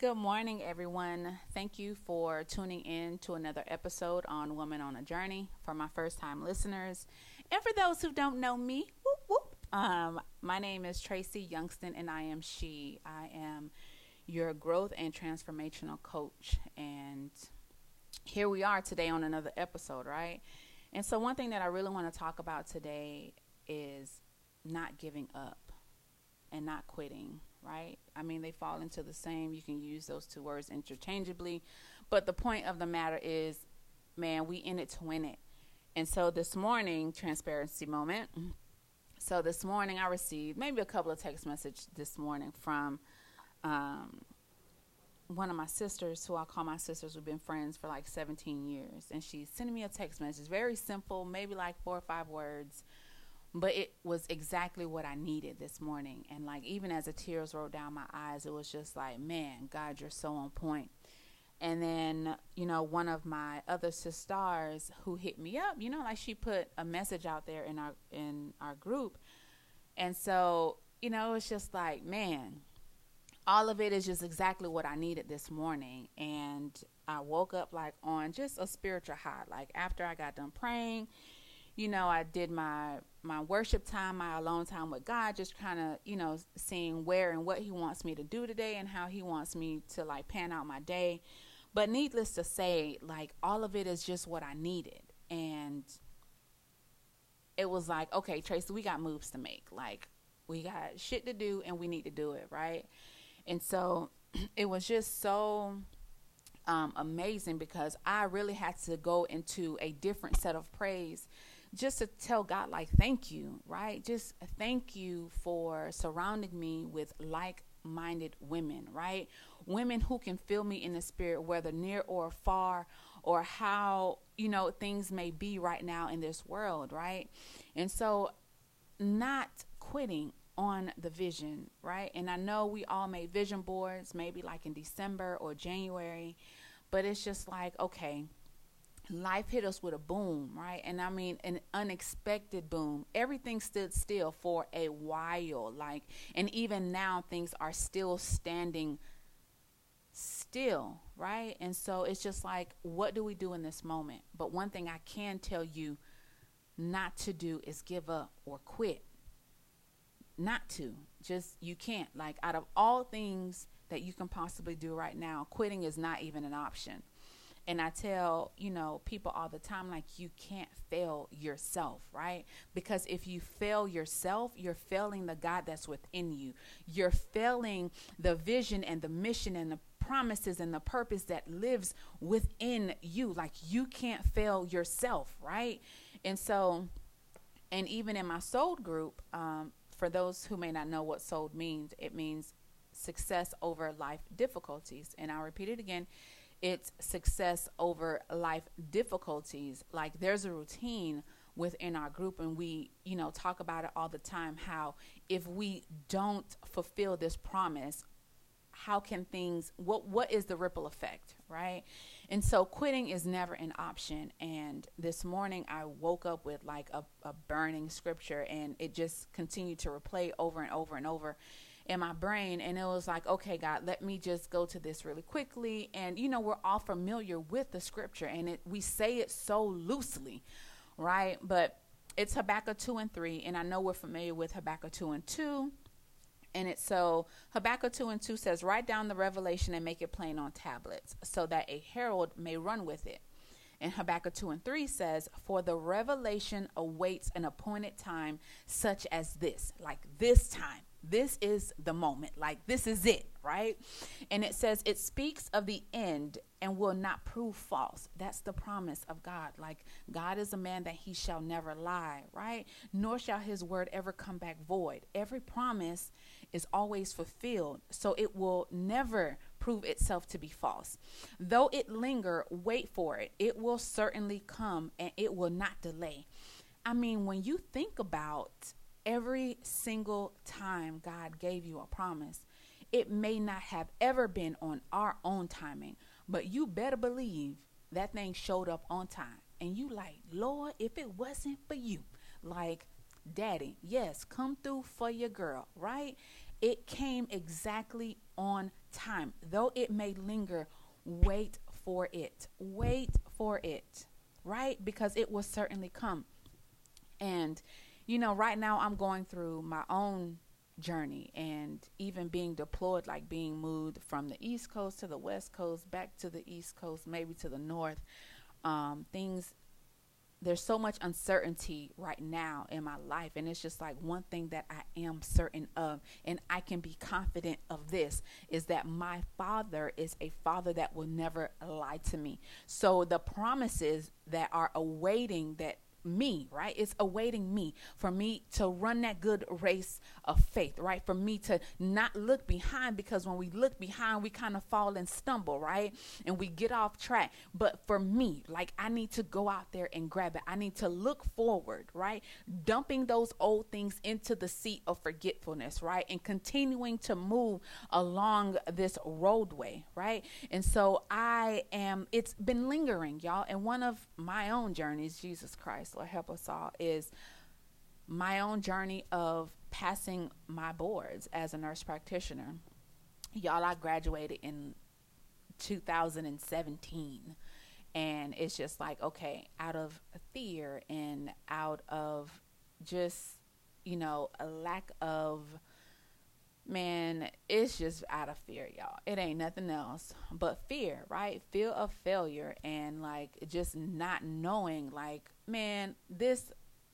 Good morning, everyone. Thank you for tuning in to another episode on Woman on a Journey. For my first time listeners, and for those who don't know me, whoop, whoop, um, my name is Tracy Youngston, and I am she. I am your growth and transformational coach. And here we are today on another episode, right? And so, one thing that I really want to talk about today is not giving up and not quitting right? I mean, they fall into the same. You can use those two words interchangeably. But the point of the matter is, man, we in it to win it. And so this morning, transparency moment. So this morning, I received maybe a couple of text messages this morning from um, one of my sisters, who I call my sisters. We've been friends for like 17 years. And she's sending me a text message, very simple, maybe like four or five words but it was exactly what I needed this morning. And like even as the tears rolled down my eyes, it was just like, man, God, you're so on point. And then, you know, one of my other sisters who hit me up, you know, like she put a message out there in our in our group. And so, you know, it's just like, man, all of it is just exactly what I needed this morning. And I woke up like on just a spiritual high. Like after I got done praying, you know, I did my my worship time, my alone time with God, just kind of, you know, seeing where and what He wants me to do today and how He wants me to like pan out my day. But needless to say, like all of it is just what I needed. And it was like, okay, Tracy, we got moves to make. Like, we got shit to do and we need to do it, right? And so it was just so um, amazing because I really had to go into a different set of praise just to tell God, like, thank you, right? Just thank you for surrounding me with like minded women, right? Women who can feel me in the spirit, whether near or far, or how, you know, things may be right now in this world, right? And so, not quitting on the vision, right? And I know we all made vision boards, maybe like in December or January, but it's just like, okay, life hit us with a boom, right? And I mean an unexpected boom. Everything stood still for a while, like, and even now things are still standing still, right? And so it's just like, what do we do in this moment? But one thing I can tell you not to do is give up or quit. Not to. Just, you can't. Like, out of all things that you can possibly do right now, quitting is not even an option and I tell, you know, people all the time, like, you can't fail yourself, right? Because if you fail yourself, you're failing the God that's within you. You're failing the vision and the mission and the promises and the purpose that lives within you. Like, you can't fail yourself, right? And so, and even in my sold group, um, for those who may not know what sold means, it means success over life difficulties. And I'll repeat it again it's success over life difficulties. Like there's a routine within our group and we, you know, talk about it all the time how if we don't fulfill this promise, how can things what what is the ripple effect, right? And so quitting is never an option. And this morning I woke up with like a, a burning scripture and it just continued to replay over and over and over in my brain and it was like okay god let me just go to this really quickly. And you know we're all familiar with the scripture and it we say it so loosely right? But it's habakkuk 2 and 3 and i know we're familiar with habakkuk 2 and 2 and it's so Habakkuk 2 and 2 says, Write down the revelation and make it plain on tablets, so that a herald may run with it. And Habakkuk 2 and 3 says, For the revelation awaits an appointed time such as this, like this time this is the moment. Like, this is it, right? And it says, it speaks of the end and will not prove false. That's the promise of God. Like, God is a man that he shall never lie, right? Nor shall his word ever come back void. Every promise is always fulfilled. So it will never prove itself to be false. Though it linger, wait for it. It will certainly come and it will not delay. I mean, when you think about every single time God gave you a promise, it may not have ever been on our own timing, but you better believe that thing showed up on time. And you like, Lord, if it wasn't for you, like, Daddy, yes, come through for your girl, right? it came exactly on time. Though it may linger, wait for it. Wait for it, right? Because it will certainly come. And, you know, right now I'm going through my own journey and even being deployed, like being moved from the East Coast to the West Coast, back to the East Coast, maybe to the North. Um, things there's so much uncertainty right now in my life and it's just like one thing that I am certain of and I can be confident of this is that my father is a father that will never lie to me. So the promises that are awaiting that me, right? It's awaiting me for me to run that good race of faith, right? For me to not look behind because when we look behind, we kind of fall and stumble, right? And we get off track. But for me, like I need to go out there and grab it. I need to look forward, right? Dumping those old things into the seat of forgetfulness, right? And continuing to move along this roadway, right? And so I am, it's been lingering, y'all. And one of my own journeys, Jesus Christ Lord help us all, is my own journey of passing my boards as a nurse practitioner. Y'all, I graduated in 2017. And it's just like, okay, out of fear and out of just, you know, a lack of, man, it's just out of fear, y'all. It ain't nothing else but fear, right? Fear of failure and like just not knowing, like, man, this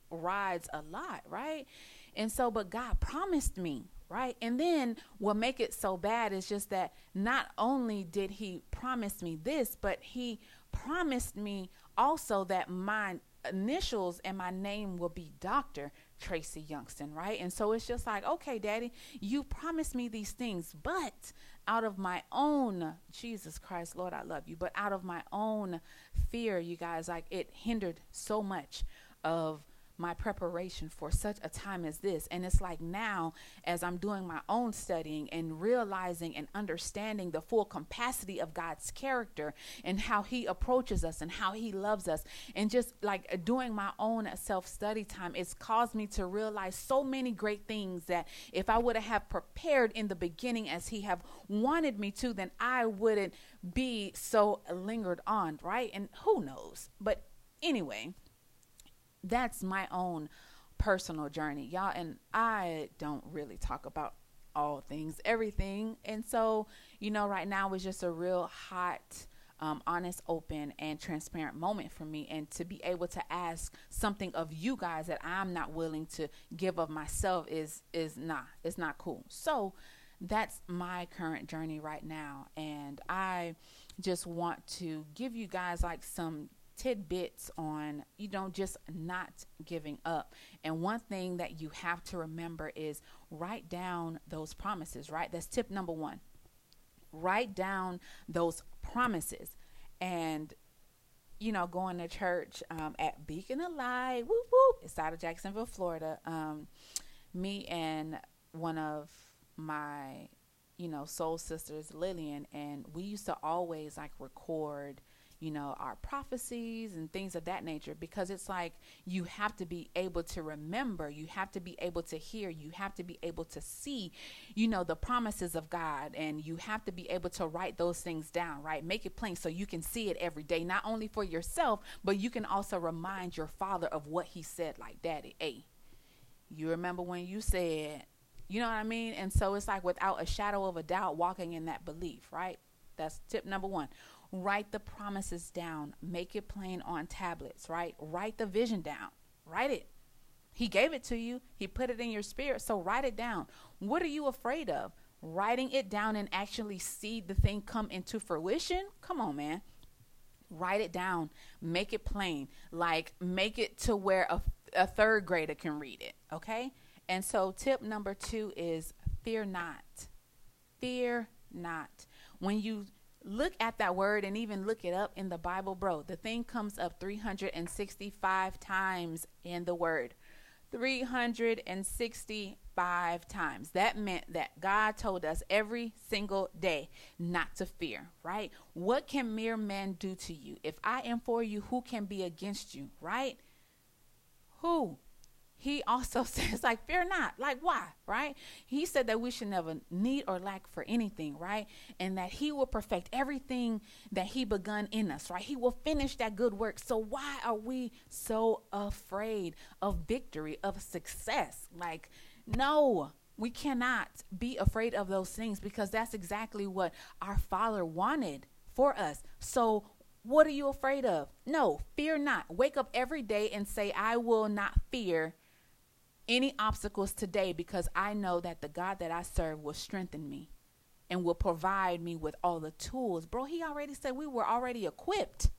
rides a lot, right? And so, but God promised me, right? And then what make it so bad is just that not only did He promise me this, but He promised me also that my initials and my name will be Doctor Tracy Youngston, right? And so it's just like, okay, Daddy, you promised me these things, but out of my own Jesus Christ, Lord, I love you, but out of my own fear, you guys, like it hindered so much of my preparation for such a time as this. And it's like now, as I'm doing my own studying and realizing and understanding the full capacity of God's character and how He approaches us and how He loves us, and just like doing my own self study time, it's caused me to realize so many great things that if I would have prepared in the beginning as He have wanted me to, then I wouldn't be so lingered on, right? And who knows? But anyway that's my own personal journey, y'all. And I don't really talk about all things, everything. And so, you know, right now is just a real hot, um, honest, open, and transparent moment for me. And to be able to ask something of you guys that I'm not willing to give of myself is is not it's not cool. So that's my current journey right now, and I just want to give you guys like some tidbits on you know just not giving up. And one thing that you have to remember is write down those promises right? That's tip number one. Write down those promises. And you know going to church um, at beacon of light whoop whoop it's out of jacksonville florida. Um, me and one of my you know soul sisters lillian and we used to always like record you know, our prophecies and things of that nature because it's like you have to be able to remember, you have to be able to hear, you have to be able to see, you know, the promises of God and you have to be able to write those things down, right? Make it plain so you can see it every day, not only for yourself, but you can also remind your father of what he said, like, Daddy, hey, you remember when you said, you know what I mean? And so it's like without a shadow of a doubt, walking in that belief, right? That's tip number one. Write the promises down. Make it plain on tablets, right? Write the vision down. Write it. He gave it to you, He put it in your spirit. So write it down. What are you afraid of? Writing it down and actually see the thing come into fruition? Come on, man. Write it down. Make it plain. Like, make it to where a, a third grader can read it. Okay? And so, tip number two is fear not. Fear not. When you look at that word and even look it up in the Bible, bro. The thing comes up 365 times in the word. 365 times. That meant that God told us every single day not to fear, right? What can mere men do to you? If I am for you, who can be against you, right? Who? He also says like fear not. Like why right? He said that we should never need or lack for anything right? And that he will perfect everything that he begun in us right? He will finish that good work. So why are we so afraid of victory of success? Like no we cannot be afraid of those things because that's exactly what our father wanted for us. So what are you afraid of? No, fear not. Wake up every day and say, I will not fear any obstacles today because I know that the God that I serve will strengthen me and will provide me with all the tools. Bro, he already said we were already equipped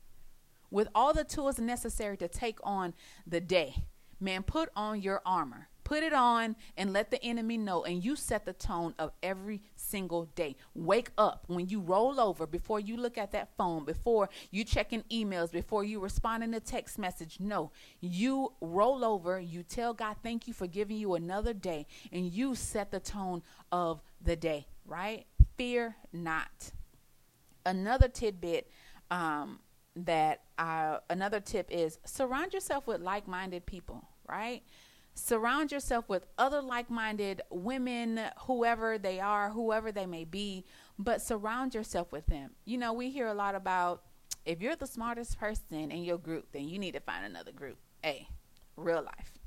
with all the tools necessary to take on the day. Man, put on your armor. Put it on and let the enemy know. And you set the tone of every single day. Wake up when you roll over, before you look at that phone, before you check in emails, before you respond in a text message. No, you roll over. You tell God, thank you for giving you another day. And you set the tone of the day, right? Fear not. Another tidbit um, that I, another tip is surround yourself with like minded people, right? Surround yourself with other like-minded women whoever they are whoever they may be but surround yourself with them. You know we hear a lot about if you're the smartest person in your group then you need to find another group. A real life.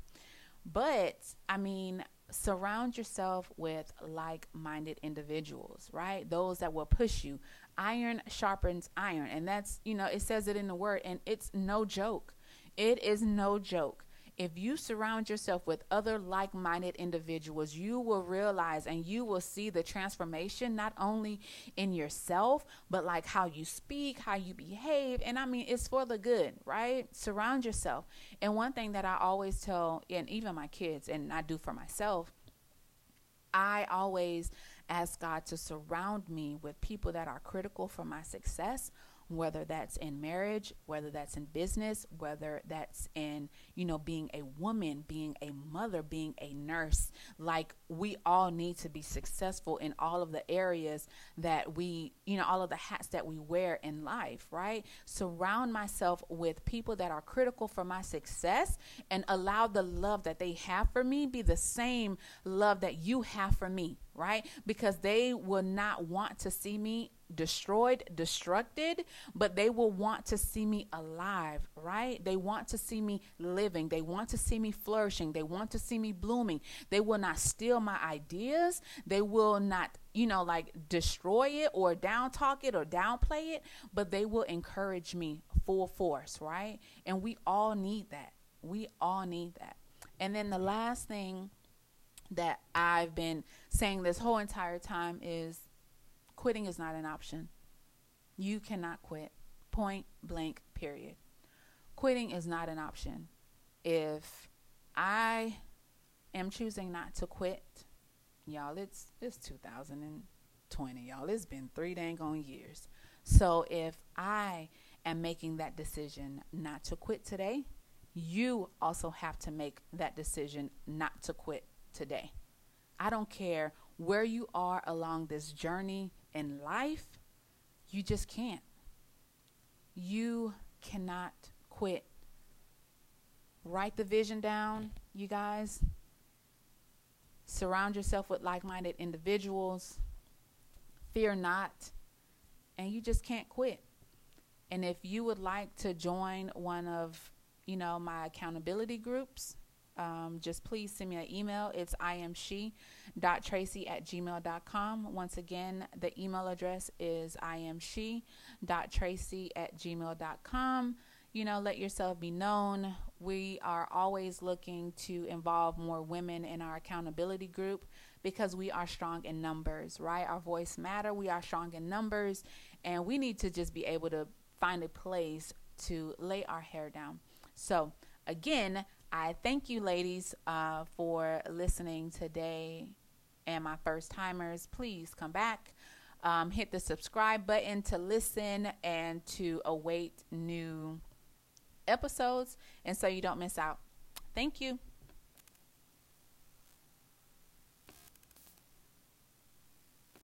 But i mean surround yourself with like-minded individuals right? Those that will push you. Iron sharpens iron. And that's you know it says it in the word and it's no joke. It is no joke if you surround yourself with other like minded individuals, you will realize and you will see the transformation not only in yourself, but like how you speak, how you behave. And I mean, it's for the good, right? Surround yourself. And one thing that I always tell, and even my kids, and I do for myself, I always ask God to surround me with people that are critical for my success whether that's in marriage, whether that's in business, whether that's in, you know, being a woman, being a mother, being a nurse. Like we all need to be successful in all of the areas that we, you know, all of the hats that we wear in life, right? Surround myself with people that are critical for my success and allow the love that they have for me be the same love that you have for me, right? Because they will not want to see me destroyed, destructed, but they will want to see me alive, right? They want to see me living. They want to see me flourishing. They want to see me blooming. They will not steal my ideas. They will not, you know, like destroy it or down talk it or downplay it, but they will encourage me full force, right? And we all need that. We all need that. And then the last thing that I've been saying this whole entire time is Quitting is not an option. You cannot quit. Point blank, period. Quitting is not an option. If I am choosing not to quit, y'all, it's it's 2020, y'all. It's been three dang on years. So if I am making that decision not to quit today, you also have to make that decision not to quit today. I don't care where you are along this journey in life, you just can't. You cannot quit. Write the vision down, you guys. Surround yourself with like minded individuals. Fear not. And you just can't quit. And if you would like to join one of, you know, my accountability groups, um, just please send me an email. It's imshe.tracy at gmail.com. Once again, the email address is imshe.tracy at gmail.com. You know, let yourself be known. We are always looking to involve more women in our accountability group because we are strong in numbers, right? Our voice matter. We are strong in numbers, and we need to just be able to find a place to lay our hair down. So, again, I thank you, ladies, uh, for listening today. And my first timers, please come back. Um, hit the subscribe button to listen and to await new episodes, and so you don't miss out. Thank you.